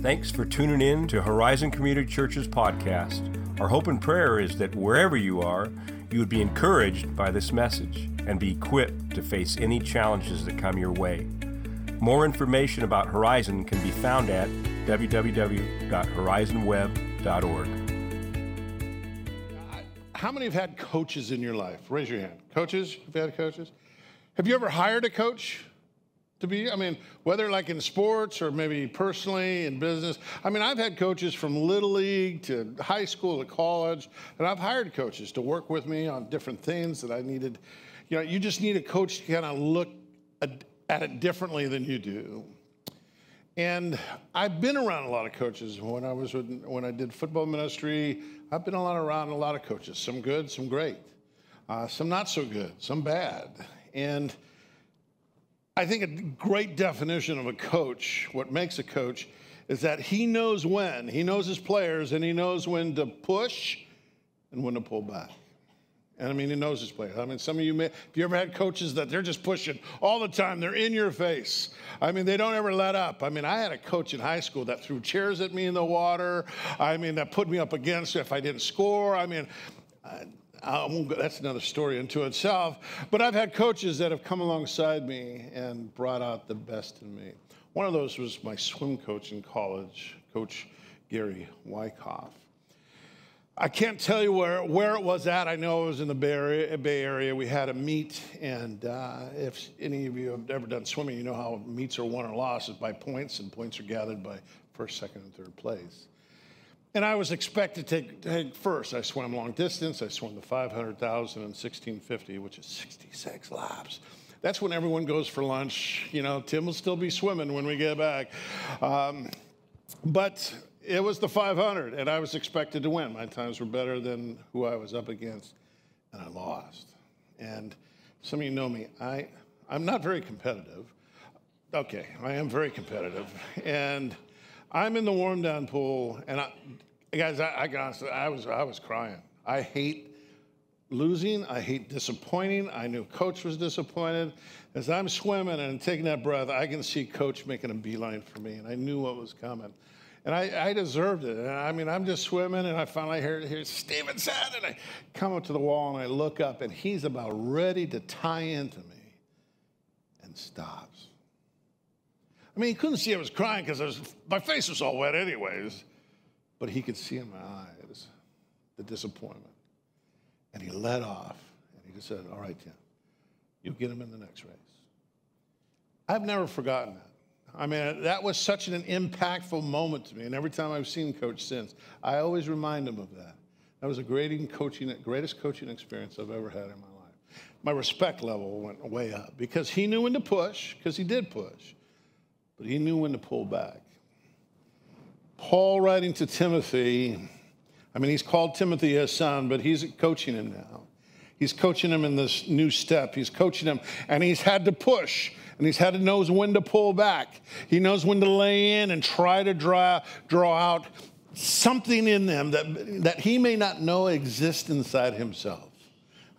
Thanks for tuning in to Horizon Community Church's podcast. Our hope and prayer is that wherever you are, you would be encouraged by this message and be equipped to face any challenges that come your way. More information about Horizon can be found at www.horizonweb.org. How many have had coaches in your life? Raise your hand. Coaches? Have you had coaches? Have you ever hired a coach? To be? I mean whether like in sports or maybe personally in business. I mean i've had coaches from little league to high school to college and i've hired coaches to work with me on different things that i needed. You know you just need a coach to kind of look at it differently than you do. And i've been around a lot of coaches. When i was when i did football ministry i've been a lot around a lot of coaches. Some good some great. Uh, some not so good some bad. And I think a great definition of a coach, what makes a coach, is that he knows when, he knows his players, and he knows when to push and when to pull back. And I mean, he knows his players. I mean, some of you may, if you ever had coaches that they're just pushing all the time, they're in your face. I mean, they don't ever let up. I mean, I had a coach in high school that threw chairs at me in the water. I mean, that put me up against if I didn't score. I mean, I won't go, that's another story unto itself. But I've had coaches that have come alongside me and brought out the best in me. One of those was my swim coach in college, Coach Gary Wyckoff. I can't tell you where, where it was at. I know it was in the Bay Area. Bay Area. We had a meet, and uh, if any of you have ever done swimming, you know how meets are won or lost is by points, and points are gathered by first, second, and third place. And I was expected to take, first. I swam long distance. I swam the 500,000 and 1650, which is 66 laps. That's when everyone goes for lunch. You know, Tim will still be swimming when we get back. Um, but it was the 500, and I was expected to win. My times were better than who I was up against, and I lost. And some of you know me. I, I'm not very competitive. Okay, I am very competitive. And I'm in the warm down pool, and I, guys, I, I I was, I was crying. I hate losing. I hate disappointing. I knew coach was disappointed. As I'm swimming and taking that breath, I can see coach making a beeline for me, and I knew what was coming. And I, I deserved it. And I mean, I'm just swimming, and I finally hear, hear Stevenson, and I come up to the wall, and I look up, and he's about ready to tie into me and stops. I mean, he couldn't see I was crying because my face was all wet, anyways. But he could see in my eyes the disappointment. And he let off and he just said, All right, Tim, you'll get him in the next race. I've never forgotten that. I mean, that was such an impactful moment to me. And every time I've seen Coach since, I always remind him of that. That was the greatest coaching, greatest coaching experience I've ever had in my life. My respect level went way up because he knew when to push, because he did push but he knew when to pull back. Paul writing to Timothy, I mean, he's called Timothy his son, but he's coaching him now. He's coaching him in this new step. He's coaching him, and he's had to push, and he's had to know when to pull back. He knows when to lay in and try to draw, draw out something in them that, that he may not know exists inside himself.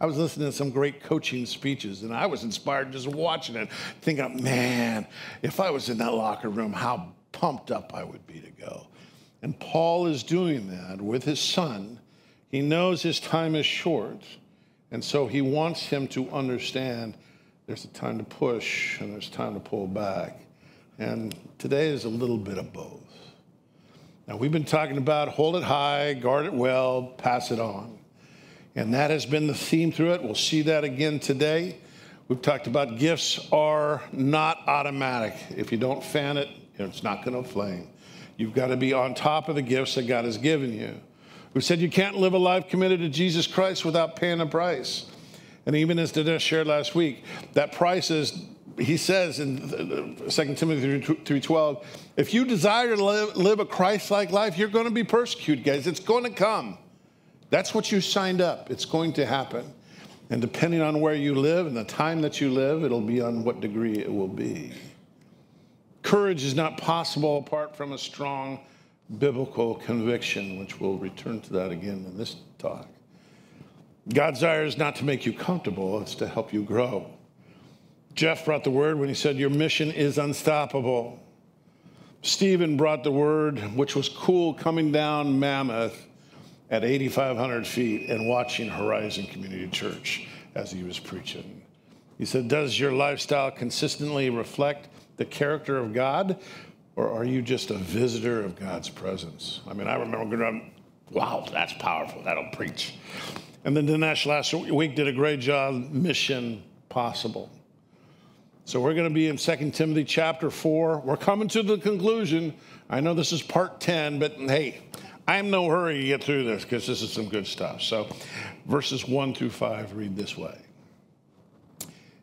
I was listening to some great coaching speeches, and I was inspired just watching it, thinking, man, if I was in that locker room, how pumped up I would be to go. And Paul is doing that with his son. He knows his time is short, and so he wants him to understand there's a time to push and there's time to pull back. And today is a little bit of both. Now, we've been talking about hold it high, guard it well, pass it on. And that has been the theme through it. We'll see that again today. We've talked about gifts are not automatic. If you don't fan it, it's not going to flame. You've got to be on top of the gifts that God has given you. We said you can't live a life committed to Jesus Christ without paying a price. And even as Dinesh shared last week, that price is, he says in 2 Timothy 3.12, if you desire to live, live a Christ-like life, you're going to be persecuted, guys. It's going to come. That's what you signed up. It's going to happen. And depending on where you live and the time that you live, it'll be on what degree it will be. Courage is not possible apart from a strong biblical conviction, which we'll return to that again in this talk. God's desire is not to make you comfortable, it's to help you grow. Jeff brought the word when he said, Your mission is unstoppable. Stephen brought the word, which was cool coming down Mammoth at 8,500 feet and watching Horizon Community Church as he was preaching. He said, Does your lifestyle consistently reflect the character of God, or are you just a visitor of God's presence? I mean, I remember going, wow, that's powerful. That'll preach. And then Dinesh last week did a great job, Mission Possible. So we're going to be in 2 Timothy chapter 4. We're coming to the conclusion. I know this is part 10, but hey, I'm no hurry to get through this because this is some good stuff. So verses 1 through 5 read this way.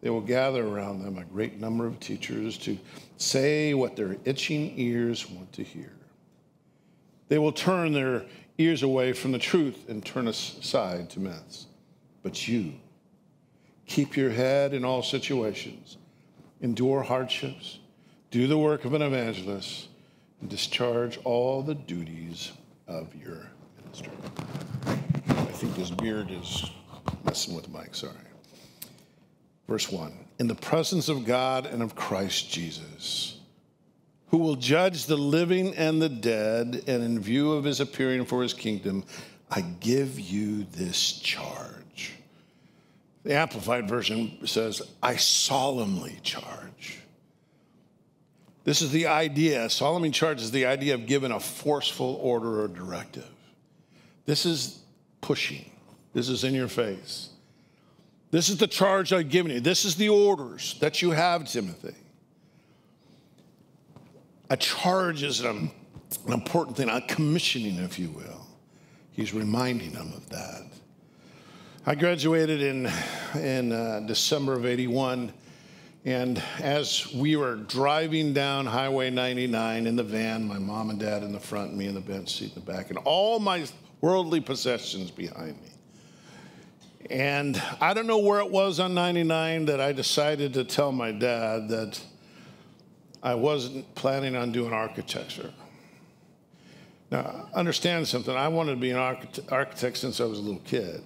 they will gather around them a great number of teachers to say what their itching ears want to hear. They will turn their ears away from the truth and turn aside to myths. But you, Keep your head in all situations. Endure hardships. Do the work of an evangelist and discharge all the duties of your ministry. I think this beard is messing with mic, sorry. Verse 1 In the presence of God and of Christ Jesus, who will judge the living and the dead, and in view of his appearing for his kingdom, I give you this charge the Amplified Version says, I solemnly charge. This is the idea, solemnly charge is the idea of giving a forceful order or directive. This is pushing, this is in your face. This is the charge I've given you. This is the orders that you have, Timothy. A charge is an, an important thing, a commissioning, if you will. He's reminding them of that. I graduated in, in uh, December of 81. And as we were driving down Highway 99 in the van, my mom and dad in the front, me in the bench seat in the back, and all my worldly possessions behind me. And I don't know where it was on 99 that I decided to tell my dad that I wasn't planning on doing architecture. Now, understand something. I wanted to be an architect since I was a little kid.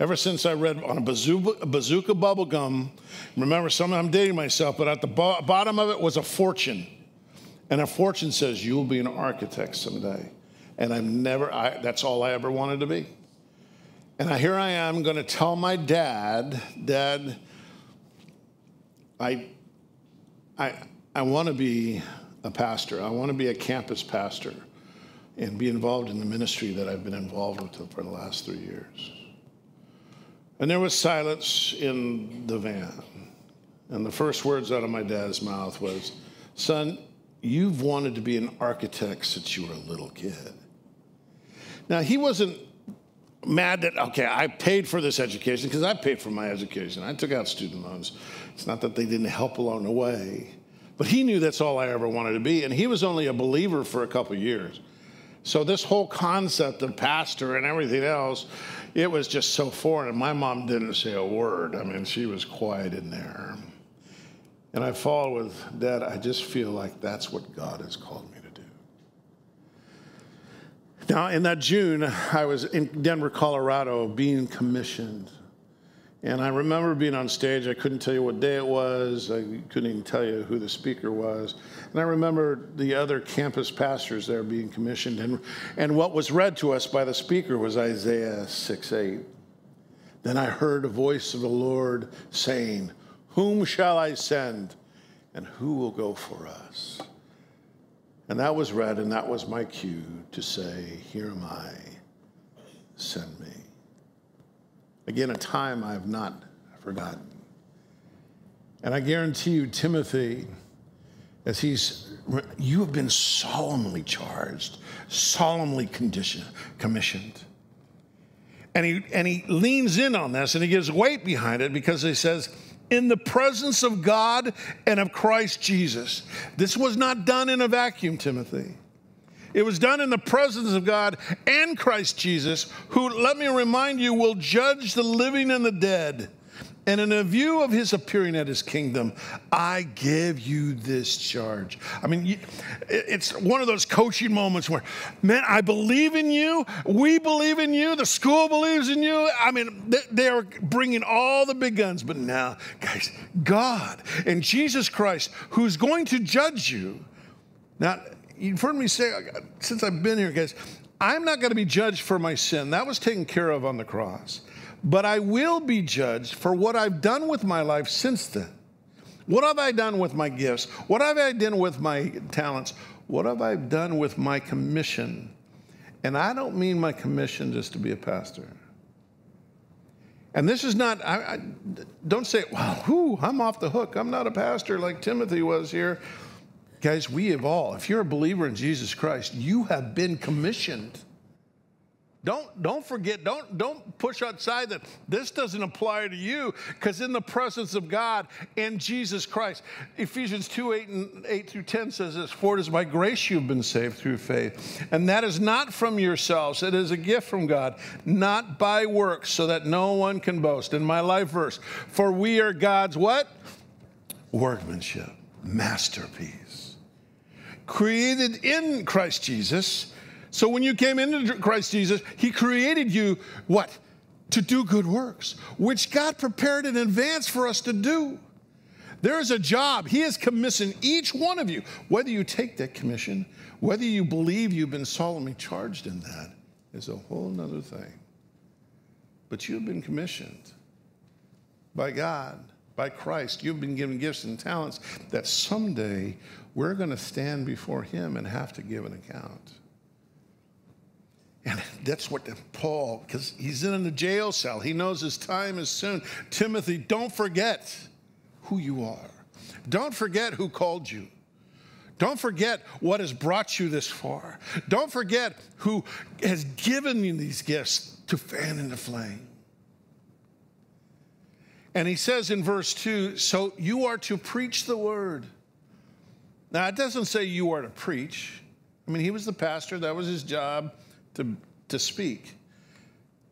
Ever since I read on a bazooka, bazooka bubble gum, remember, some I'm dating myself, but at the bo- bottom of it was a fortune. And a fortune says, You'll be an architect someday. And I've never, I, that's all I ever wanted to be. And here I am going to tell my dad, Dad, I, I, I want to be a pastor. I want to be a campus pastor and be involved in the ministry that I've been involved with for the last three years. And there was silence in the van. And the first words out of my dad's mouth was, Son, you've wanted to be an architect since you were a little kid. Now, he wasn't mad that, okay, I paid for this education because I paid for my education. I took out student loans. It's not that they didn't help along the way, but he knew that's all I ever wanted to be. And he was only a believer for a couple years. So, this whole concept of pastor and everything else, it was just so foreign. And my mom didn't say a word. I mean, she was quiet in there. And I followed with, Dad, I just feel like that's what God has called me. Now, in that June, I was in Denver, Colorado, being commissioned and I remember being on stage. I couldn't tell you what day it was. I couldn't even tell you who the speaker was. And I remember the other campus pastors there being commissioned. And, and what was read to us by the speaker was Isaiah 6 8. Then I heard a voice of the Lord saying, Whom shall I send? And who will go for us? And that was read, and that was my cue to say, Here am I, send me. Again, a time I have not forgotten. And I guarantee you, Timothy, as he's, you have been solemnly charged, solemnly commissioned. And he, and he leans in on this and he gives weight behind it because he says, in the presence of God and of Christ Jesus. This was not done in a vacuum, Timothy. It was done in the presence of God and Christ Jesus, who, let me remind you, will judge the living and the dead. And in a view of his appearing at his kingdom, I give you this charge. I mean, it's one of those coaching moments where, man, I believe in you. We believe in you. The school believes in you. I mean, they are bringing all the big guns. But now, guys, God and Jesus Christ, who's going to judge you. Now, you've heard me say, uh, since I've been here, guys, I'm not going to be judged for my sin. That was taken care of on the cross but I will be judged for what I've done with my life since then. What have I done with my gifts? What have I done with my talents? What have I done with my commission? And I don't mean my commission just to be a pastor. And this is not, I, I don't say, well, whoo, I'm off the hook. I'm not a pastor like Timothy was here. Guys, we have all, if you're a believer in Jesus Christ, you have been commissioned. Don't, don't forget, don't, don't push outside that this doesn't apply to you because in the presence of God and Jesus Christ, Ephesians 2 8, and 8 through 10 says this For it is by grace you've been saved through faith. And that is not from yourselves, it is a gift from God, not by works, so that no one can boast. In my life verse, for we are God's what? Workmanship, masterpiece. Created in Christ Jesus so when you came into Christ Jesus, He created you what? To do good works, which God prepared in advance for us to do. There is a job. He has commissioned each one of you. Whether you take that commission, whether you believe you've been solemnly charged in that, is a whole nother thing. But you've been commissioned by God, by Christ. You've been given gifts and talents that someday we're going to stand before Him and have to give an account. And that's what Paul, because he's in the jail cell, he knows his time is soon. Timothy, don't forget who you are. Don't forget who called you. Don't forget what has brought you this far. Don't forget who has given you these gifts to fan in the flame. And he says in verse 2 so you are to preach the word. Now, it doesn't say you are to preach. I mean, he was the pastor, that was his job to, to speak.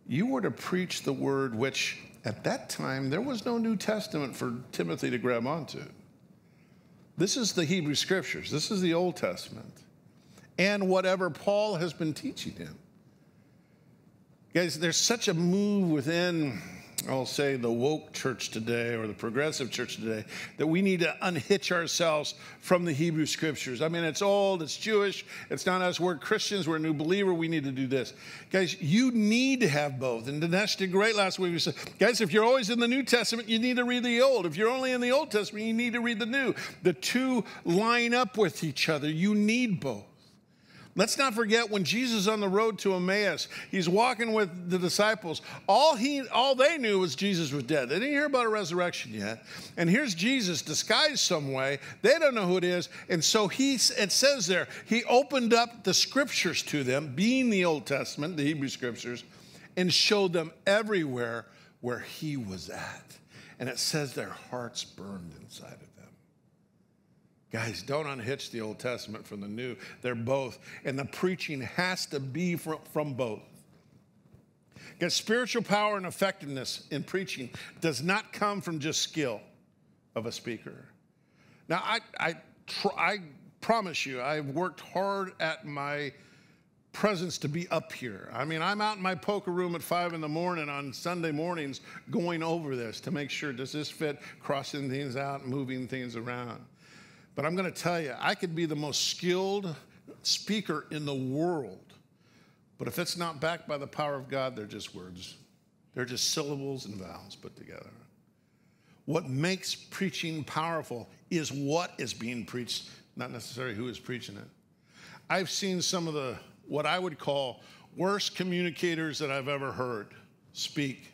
You were to preach the word, which at that time there was no New Testament for Timothy to grab onto. This is the Hebrew Scriptures, this is the Old Testament, and whatever Paul has been teaching him. Guys, there's such a move within I'll say the woke church today or the progressive church today, that we need to unhitch ourselves from the Hebrew scriptures. I mean, it's old, it's Jewish, it's not us. We're Christians, we're a new believer, we need to do this. Guys, you need to have both. And Dinesh did great last week. We said, guys, if you're always in the New Testament, you need to read the Old. If you're only in the Old Testament, you need to read the New. The two line up with each other. You need both. Let's not forget when Jesus on the road to Emmaus, he's walking with the disciples. All he all they knew was Jesus was dead. They didn't hear about a resurrection yet. And here's Jesus disguised some way. They don't know who it is. And so he it says there, he opened up the scriptures to them, being the Old Testament, the Hebrew scriptures, and showed them everywhere where he was at. And it says their hearts burned inside of Guys, don't unhitch the Old Testament from the New. They're both. And the preaching has to be from, from both. Because spiritual power and effectiveness in preaching does not come from just skill of a speaker. Now, I, I, tr- I promise you, I've worked hard at my presence to be up here. I mean, I'm out in my poker room at five in the morning on Sunday mornings going over this to make sure does this fit, crossing things out, moving things around. But I'm going to tell you, I could be the most skilled speaker in the world. But if it's not backed by the power of God, they're just words. They're just syllables and vowels put together. What makes preaching powerful is what is being preached, not necessarily who is preaching it. I've seen some of the, what I would call, worst communicators that I've ever heard speak.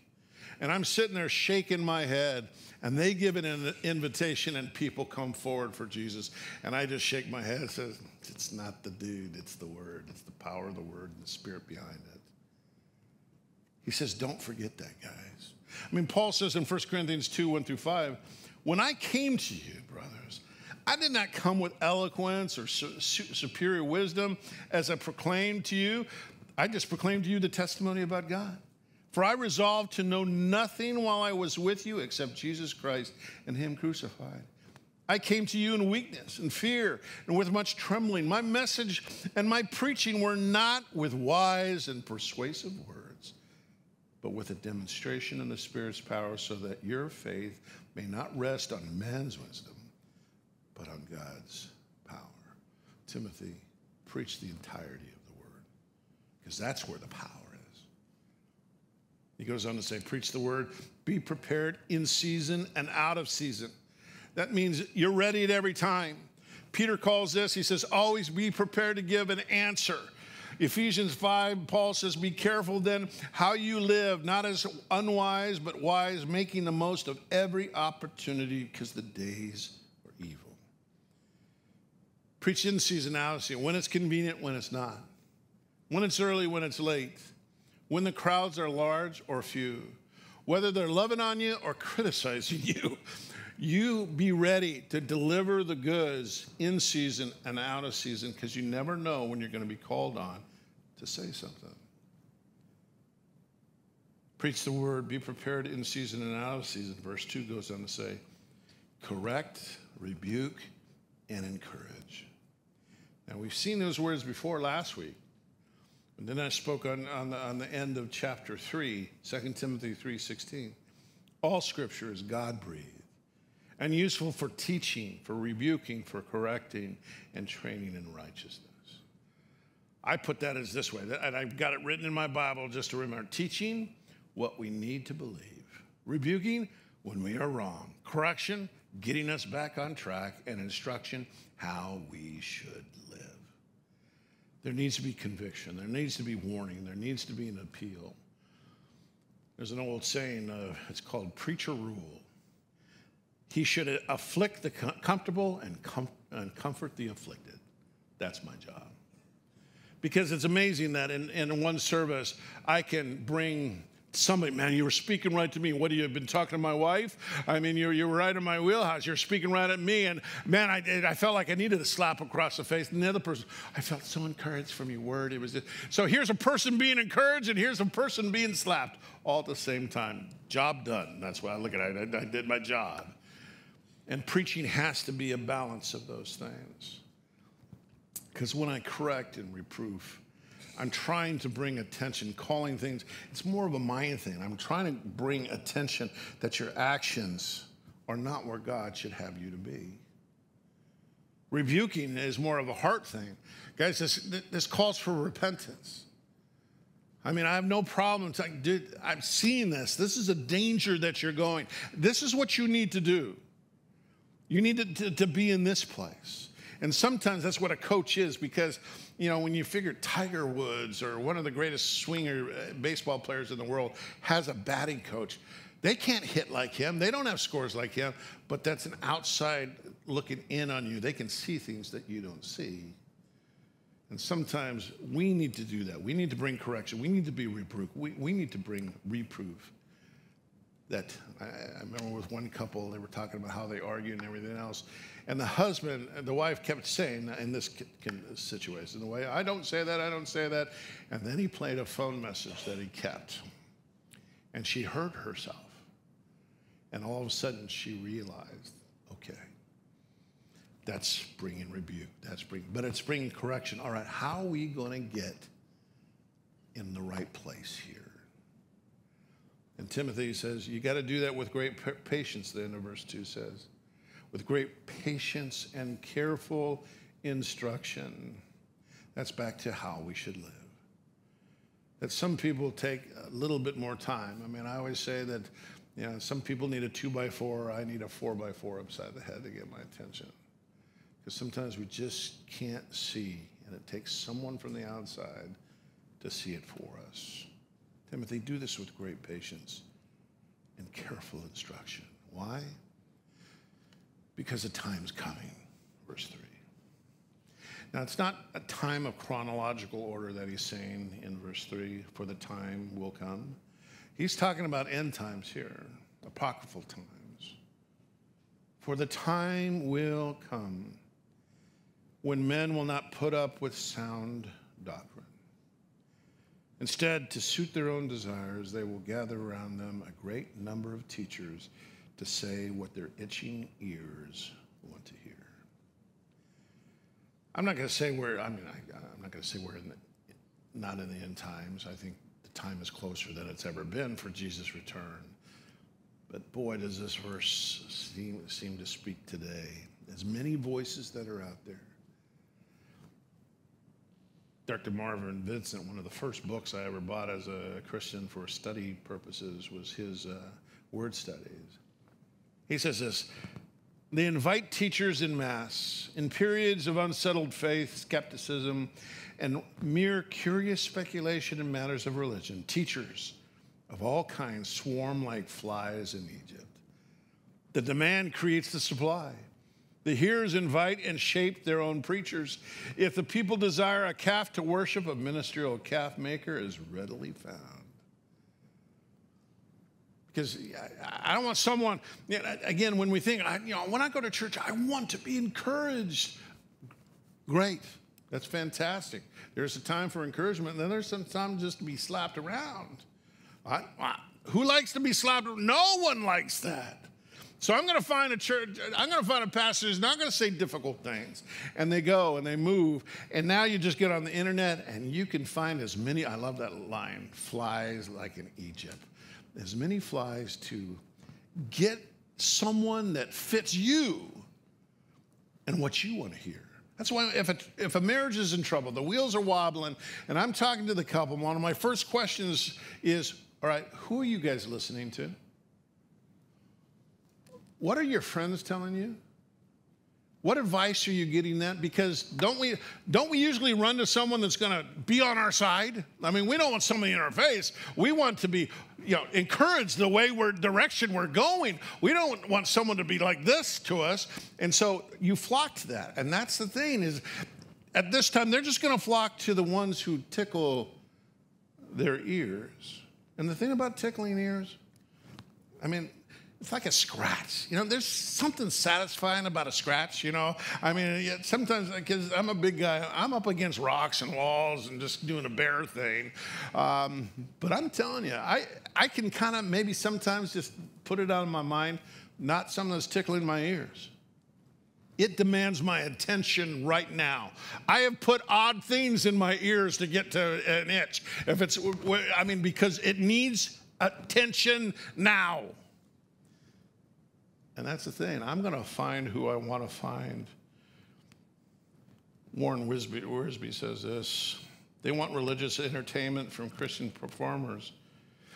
And I'm sitting there shaking my head and they give it an invitation and people come forward for Jesus. And I just shake my head and says, it's not the dude, it's the word. It's the power of the word and the spirit behind it. He says, don't forget that, guys. I mean, Paul says in 1 Corinthians 2, 1 through 5, when I came to you, brothers, I did not come with eloquence or su- superior wisdom as I proclaimed to you. I just proclaimed to you the testimony about God. For I resolved to know nothing while I was with you except Jesus Christ and Him crucified. I came to you in weakness and fear and with much trembling. My message and my preaching were not with wise and persuasive words, but with a demonstration in the Spirit's power, so that your faith may not rest on man's wisdom, but on God's power. Timothy, preach the entirety of the word, because that's where the power. He goes on to say, Preach the word, be prepared in season and out of season. That means you're ready at every time. Peter calls this, he says, always be prepared to give an answer. Ephesians 5, Paul says, Be careful then how you live, not as unwise, but wise, making the most of every opportunity because the days are evil. Preach in seasonality, when it's convenient, when it's not, when it's early, when it's late, when the crowds are large or few, whether they're loving on you or criticizing you. You be ready to deliver the goods in season and out of season because you never know when you're going to be called on to say something. Preach the word, be prepared in season and out of season. Verse 2 goes on to say, correct, rebuke, and encourage. Now, we've seen those words before last week. And then I spoke on, on, the, on the end of chapter 3, 2 Timothy 3.16. All scripture is God-breathed and useful for teaching, for rebuking, for correcting, and training in righteousness. I put that as this way, and I've got it written in my Bible just to remember teaching what we need to believe, rebuking when we are wrong, correction, getting us back on track, and instruction how we should live. There needs to be conviction, there needs to be warning, there needs to be an appeal. There's an old saying, uh, it's called preacher rule. He should afflict the comfortable and, com- and comfort the afflicted. That's my job. Because it's amazing that in, in one service, I can bring somebody, man, you were speaking right to me. What have you been talking to my wife? I mean, you're, you're right in my wheelhouse. You're speaking right at me. And man, I, I felt like I needed a slap across the face. And the other person, I felt so encouraged from your word. It was just, so here's a person being encouraged, and here's a person being slapped all at the same time. Job done. That's why I look at it. I, I did my job. And preaching has to be a balance of those things. Because when I correct and reproof, I'm trying to bring attention, calling things, it's more of a mind thing. I'm trying to bring attention that your actions are not where God should have you to be. Rebuking is more of a heart thing. Guys, this, this calls for repentance. I mean, I have no problem. Like, dude, I'm seeing this. This is a danger that you're going. This is what you need to do. You need to, to, to, be in this place. And sometimes that's what a coach is because, you know, when you figure Tiger Woods or one of the greatest swinger uh, baseball players in the world has a batting coach, they can't hit like him. They don't have scores like him, but that's an outside looking in on you. They can see things that you don't see. And sometimes we need to do that. We need to bring correction. We need to be reproof. We, we need to bring reproof that I, I, remember with one couple, they were talking about how they argued and everything else. And the husband, and the wife kept saying in this situation, the way, I don't say that, I don't say that. And then he played a phone message that he kept. And she heard herself. And all of a sudden she realized, okay, that's bringing rebuke. That's bringing, but it's bringing correction. All right, how are we going to get in the right place here? And Timothy says, you got to do that with great patience, the verse 2 says. With great patience and careful instruction. That's back to how we should live. That some people take a little bit more time. I mean, I always say that, you know, some people need a two by four, I need a four by four upside the head to get my attention. Because sometimes we just can't see, and it takes someone from the outside to see it for us. Timothy, do this with great patience and careful instruction. Why? Because the time's coming. Verse 3. Now, it's not a time of chronological order that he's saying in verse 3 for the time will come. He's talking about end times here, apocryphal times, For the time will come when men will not put up with sound doctrine. Instead, to suit their own desires, they will gather around them a great number of teachers to say what their itching ears want to hear. I'm not going to say we're, I mean, I, am not going to say we're in the, not in the end times. I think the time is closer than it's ever been for Jesus' return. But boy, does this verse seem, seem to speak today. As many voices that are out there. Dr. Marvin Vincent, one of the first books I ever bought as a Christian for study purposes was his uh, word studies. He says this They invite teachers in mass in periods of unsettled faith, skepticism, and mere curious speculation in matters of religion. Teachers of all kinds swarm like flies in Egypt. The demand creates the supply. The hearers invite and shape their own preachers. If the people desire a calf to worship, a ministerial calf maker is readily found. Because I don't want someone, again, when we think, you know, when I go to church, I want to be encouraged. Great. That's fantastic. There's a time for encouragement, and then there's some time just to be slapped around. I, I, who likes to be slapped? No one likes that. So I'm going to find a church, I'm going to find a pastor who's not going to say difficult things. And they go and they move. And now you just get on the internet and you can find as many, I love that line, flies like in Egypt. As many flies to get someone that fits you and what you want to hear. That's why if a, if a marriage is in trouble, the wheels are wobbling, and I'm talking to the couple, one of my first questions is, all right, who are you guys listening to? What are your friends telling you? What advice are you getting that? Because don't we don't we usually run to someone that's going to be on our side? I mean, we don't want somebody in our face. We want to be, you know, encouraged the way we're direction we're going. We don't want someone to be like this to us. And so you flock to that. And that's the thing is at this time they're just going to flock to the ones who tickle their ears. And the thing about tickling ears, I mean, it's like a scratch. You know, there's something satisfying about a scratch, you know? I mean, sometimes, because I'm a big guy, I'm up against rocks and walls and just doing a bear thing. Um, but I'm telling you, I, I can kind of maybe sometimes just put it out of my mind, not something that's tickling my ears. It demands my attention right now. I have put odd things in my ears to get to an itch. If it's, I mean, because it needs attention now. And that's the thing. I'm going to find who I want to find. Warren Wisby, Wiersbe says this they want religious entertainment from Christian performers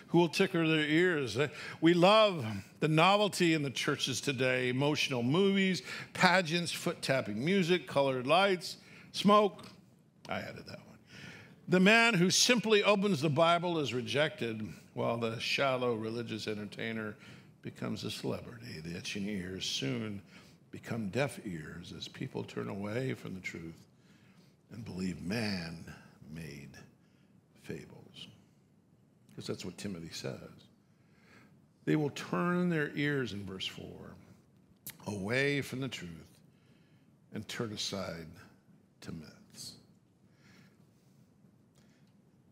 who will tickle their ears. We love the novelty in the churches today emotional movies, pageants, foot tapping music, colored lights, smoke. I added that one. The man who simply opens the Bible is rejected, while the shallow religious entertainer becomes a celebrity. The itching ears soon become deaf ears as people turn away from the truth and believe man made fables. Because that's what Timothy says. They will turn their ears, in verse 4, away from the truth and turn aside to myths.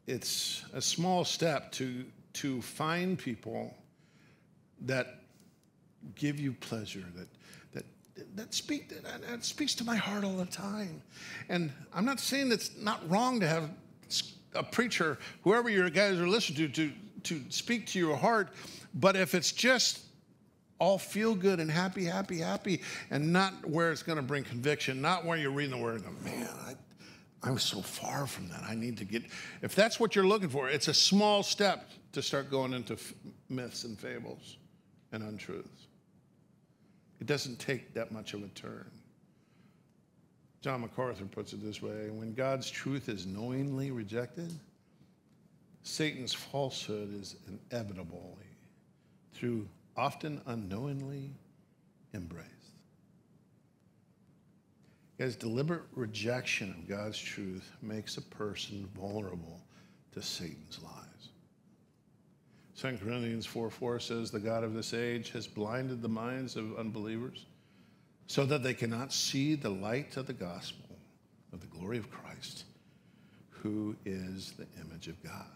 It's a small step to, to find people that give you pleasure, that, that, that, speak, that, that speaks to my heart all the time. And I'm not saying it's not wrong to have a preacher, whoever your guys are listening to, to, to speak to your heart, but if it's just all feel good and happy, happy, happy, and not where it's going to bring conviction, not where you're reading the word and go, man, I, I'm so far from that. I need to get, if that's what you're looking for, it's a small step to start going into f- myths and fables and untruths. It doesn't take that much of a turn. John MacArthur puts it this way when God's truth is knowingly rejected, Satan's falsehood is inevitable through often unknowingly embraced. Guys, deliberate rejection of God's truth makes a person vulnerable to Satan's lies. 2 Corinthians 4 4 says, The God of this age has blinded the minds of unbelievers so that they cannot see the light of the gospel of the glory of Christ, who is the image of God.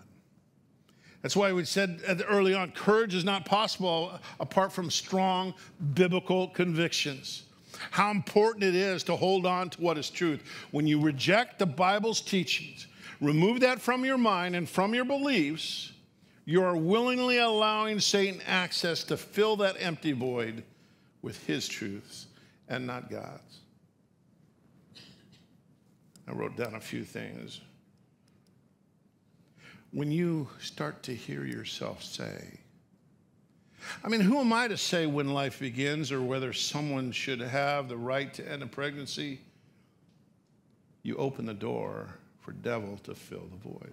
That's why we said early on courage is not possible apart from strong biblical convictions. How important it is to hold on to what is truth. When you reject the Bible's teachings, remove that from your mind and from your beliefs, you are willingly allowing Satan access to fill that empty void with his truths and not God's. I wrote down a few things. When you start to hear yourself say, I mean, who am I to say when life begins or whether someone should have the right to end a pregnancy? You open the door for devil to fill the void.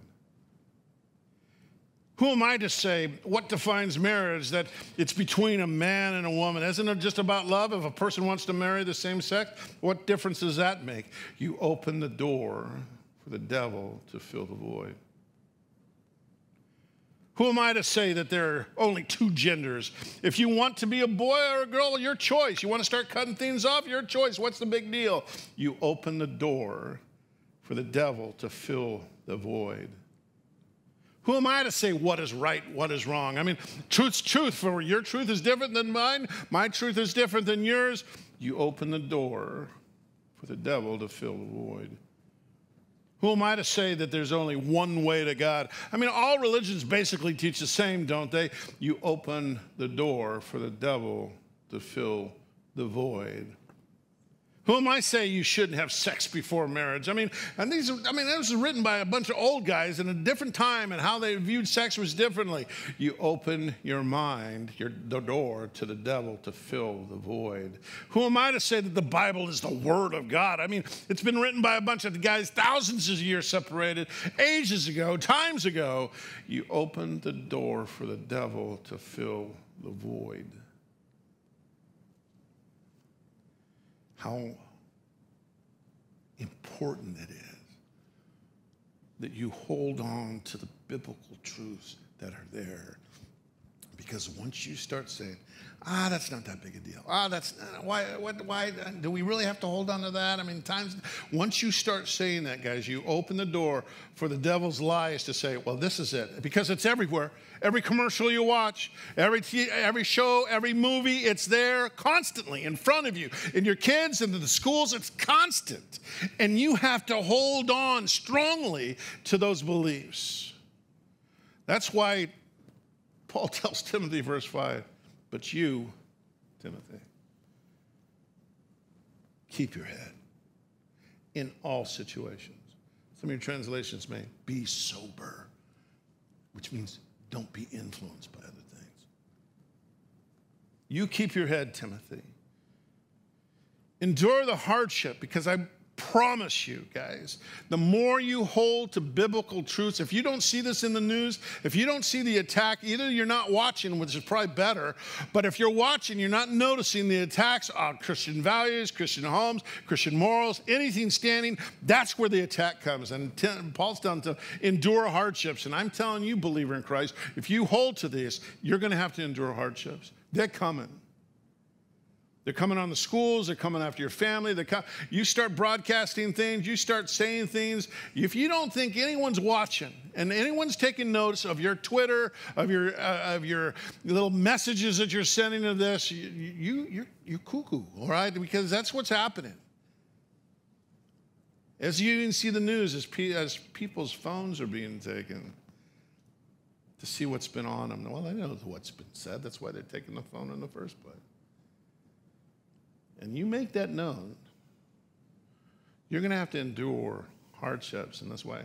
Who am I to say what defines marriage? That it's between a man and a woman. Isn't it just about love? If a person wants to marry the same sex, what difference does that make? You open the door for the devil to fill the void. Who am I to say that there are only two genders? If you want to be a boy or a girl, your choice. You want to start cutting things off, your choice. What's the big deal? You open the door for the devil to fill the void. Who am I to say what is right, what is wrong? I mean, truth's truth, for your truth is different than mine, my truth is different than yours. You open the door for the devil to fill the void. Who am I to say that there's only one way to God? I mean, all religions basically teach the same, don't they? You open the door for the devil to fill the void. Who am I to say you shouldn't have sex before marriage? I mean, and these, I mean, this was written by a bunch of old guys in a different time, and how they viewed sex was differently. You open your mind, your the door to the devil to fill the void. Who am I to say that the Bible is the Word of God? I mean, it's been written by a bunch of guys thousands of years separated, ages ago, times ago. You open the door for the devil to fill the void. How important it is that you hold on to the biblical truths that are there. Because once you start saying, ah, that's not that big a deal. Ah, that's why, what, why, do we really have to hold on to that? I mean, times, once you start saying that, guys, you open the door for the devil's lies to say, well, this is it. Because it's everywhere. Every commercial you watch, every, every show, every movie, it's there constantly in front of you. In your kids and in the schools, it's constant. And you have to hold on strongly to those beliefs. That's why Paul tells Timothy, verse 5, but you, Timothy, keep your head in all situations. Some of your translations may be sober, which means don't be influenced by other things. You keep your head, Timothy. Endure the hardship because I promise you, guys, the more you hold to biblical truths, if you don't see this in the news, if you don't see the attack, either you're not watching, which is probably better, but if you're watching, you're not noticing the attacks on Christian values, Christian homes, Christian morals, anything standing, that's where the attack comes. And Paul's telling to endure hardships. And I'm telling you, believer in Christ, if you hold to this, you're going to have to endure hardships. They're coming. They're coming on the schools, they're coming after your family. You start broadcasting things, you start saying things. If you don't think anyone's watching and anyone's taking notes of your Twitter, of your, uh, of your little messages that you're sending to this, you, you, you're, you're cuckoo, all right? Because that's what's happening. As you even see the news, as, pe- as people's phones are being taken to see what's been on them. Well, they know what's been said. That's why they're taking the phone in the first place and you make that known, you're going to have to endure hardships. And that's why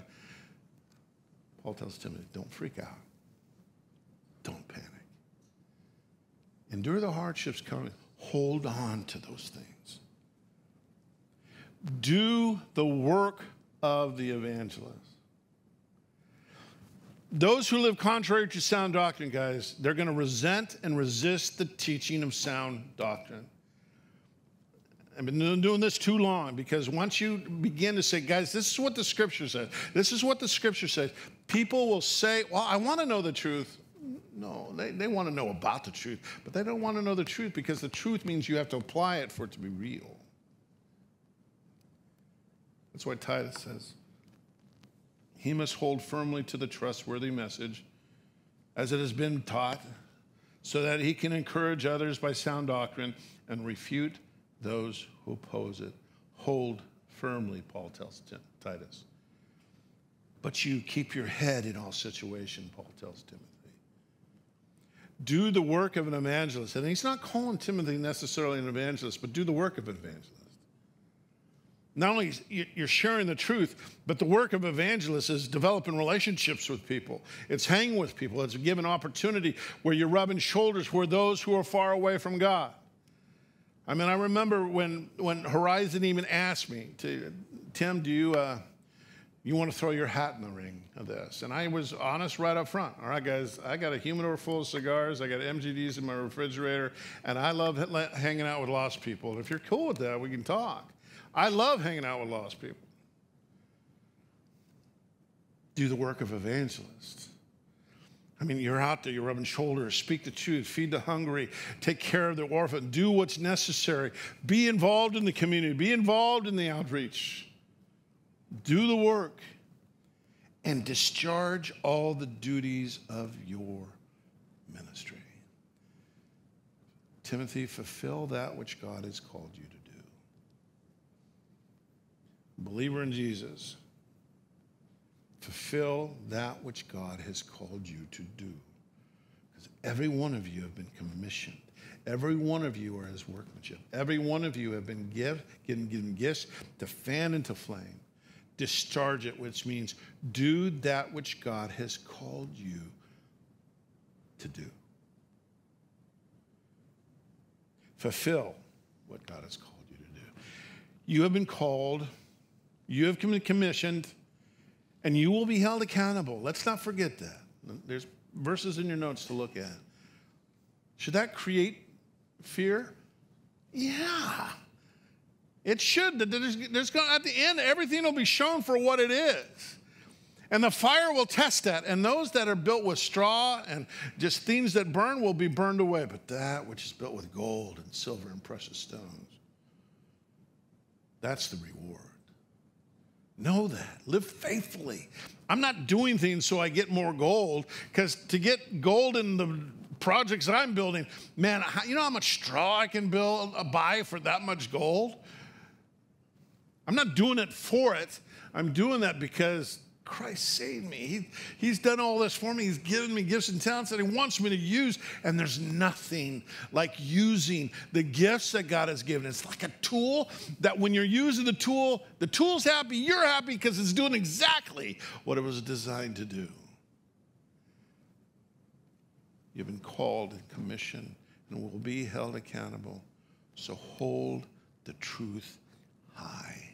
Paul tells Timothy don't freak out, don't panic. Endure the hardships coming, hold on to those things. Do the work of the evangelist. Those who live contrary to sound doctrine, guys, they're going to resent and resist the teaching of sound doctrine. I've been doing this too long because once you begin to say, guys, this is what the scripture says, this is what the scripture says, people will say, well, I want to know the truth. No, they, they want to know about the truth, but they don't want to know the truth because the truth means you have to apply it for it to be real. That's why Titus says he must hold firmly to the trustworthy message as it has been taught, so that he can encourage others by sound doctrine and refute those who oppose it. Hold firmly, Paul tells Titus. But you keep your head in all situation, Paul tells Timothy. Do the work of an evangelist. And he's not calling Timothy necessarily an evangelist, but do the work of an evangelist. Not only you're sharing the truth, but the work of evangelist is developing relationships with people. It's hanging with people. It's giving opportunity where you're rubbing shoulders with those who are far away from God. I mean, I remember when, when Horizon even asked me, to, Tim, do you, uh, you want to throw your hat in the ring of this? And I was honest right up front. All right, guys, I got a humidor full of cigars, I got MGDs in my refrigerator, and I love hanging out with lost people. And if you're cool with that, we can talk. I love hanging out with lost people. Do the work of evangelists. I mean, you're out there, you're rubbing shoulders, speak the truth, feed the hungry, take care of the orphan, do what's necessary, be involved in the community, be involved in the outreach, do the work, and discharge all the duties of your ministry. Timothy, fulfill that which God has called you to do. Believer in Jesus, fulfill that which God has called you to do. Because every one of you have been commissioned. Every one of you are his workmanship. Every one of you have been give, given, given gifts to fan into flame. Discharge it, which means do that which God has called you to do. Fulfill what God has called you to do. You have been called, you have been commissioned and you will be held accountable. Let's not forget that. There's verses in your notes to look at. Should that create fear? Yeah. It should. There's, there's going, at the end, everything will be shown for what it is. And the fire will test that. And those that are built with straw and just things that burn will be burned away. But that which is built with gold and silver and precious stones, that's the reward. Know that. Live faithfully. I'm not doing things so I get more gold, because to get gold in the projects I'm building, man, you know how much straw I can build, uh, buy for that much gold? I'm not doing it for it. I'm doing that because Christ saved me. He, he's done all this for me. He's given me gifts and talents that He wants me to use. And there's nothing like using the gifts that God has given. It's like a tool that when you're using the tool, the tool's happy, you're happy because it's doing exactly what it was designed to do. You've been called and commissioned and will be held accountable. So hold the truth high.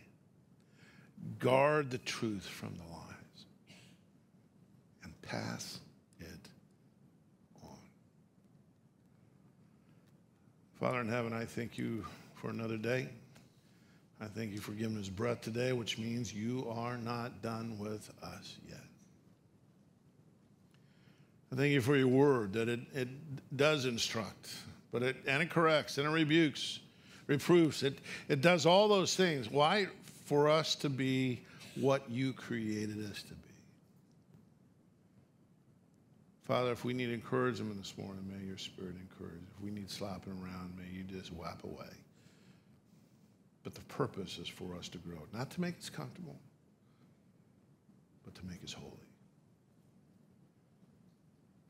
Guard the truth from the lie pass it on. Father in heaven, I thank you for another day. I thank you for giving us breath today, which means you are not done with us yet. I thank you for your word that it, it does instruct, but it, and it corrects and it rebukes, reproofs. It, it does all those things. Why? For us to be what you created us to be. Father, if we need encouragement this morning, may your spirit encourage. If we need slapping around, may you just wipe away. But the purpose is for us to grow, not to make us comfortable, but to make us holy.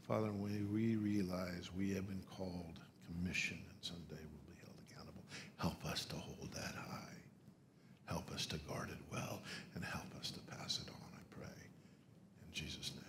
Father, when we realize we have been called, commissioned, and someday we'll be held accountable, help us to hold that high. Help us to guard it well, and help us to pass it on, I pray. In Jesus' name.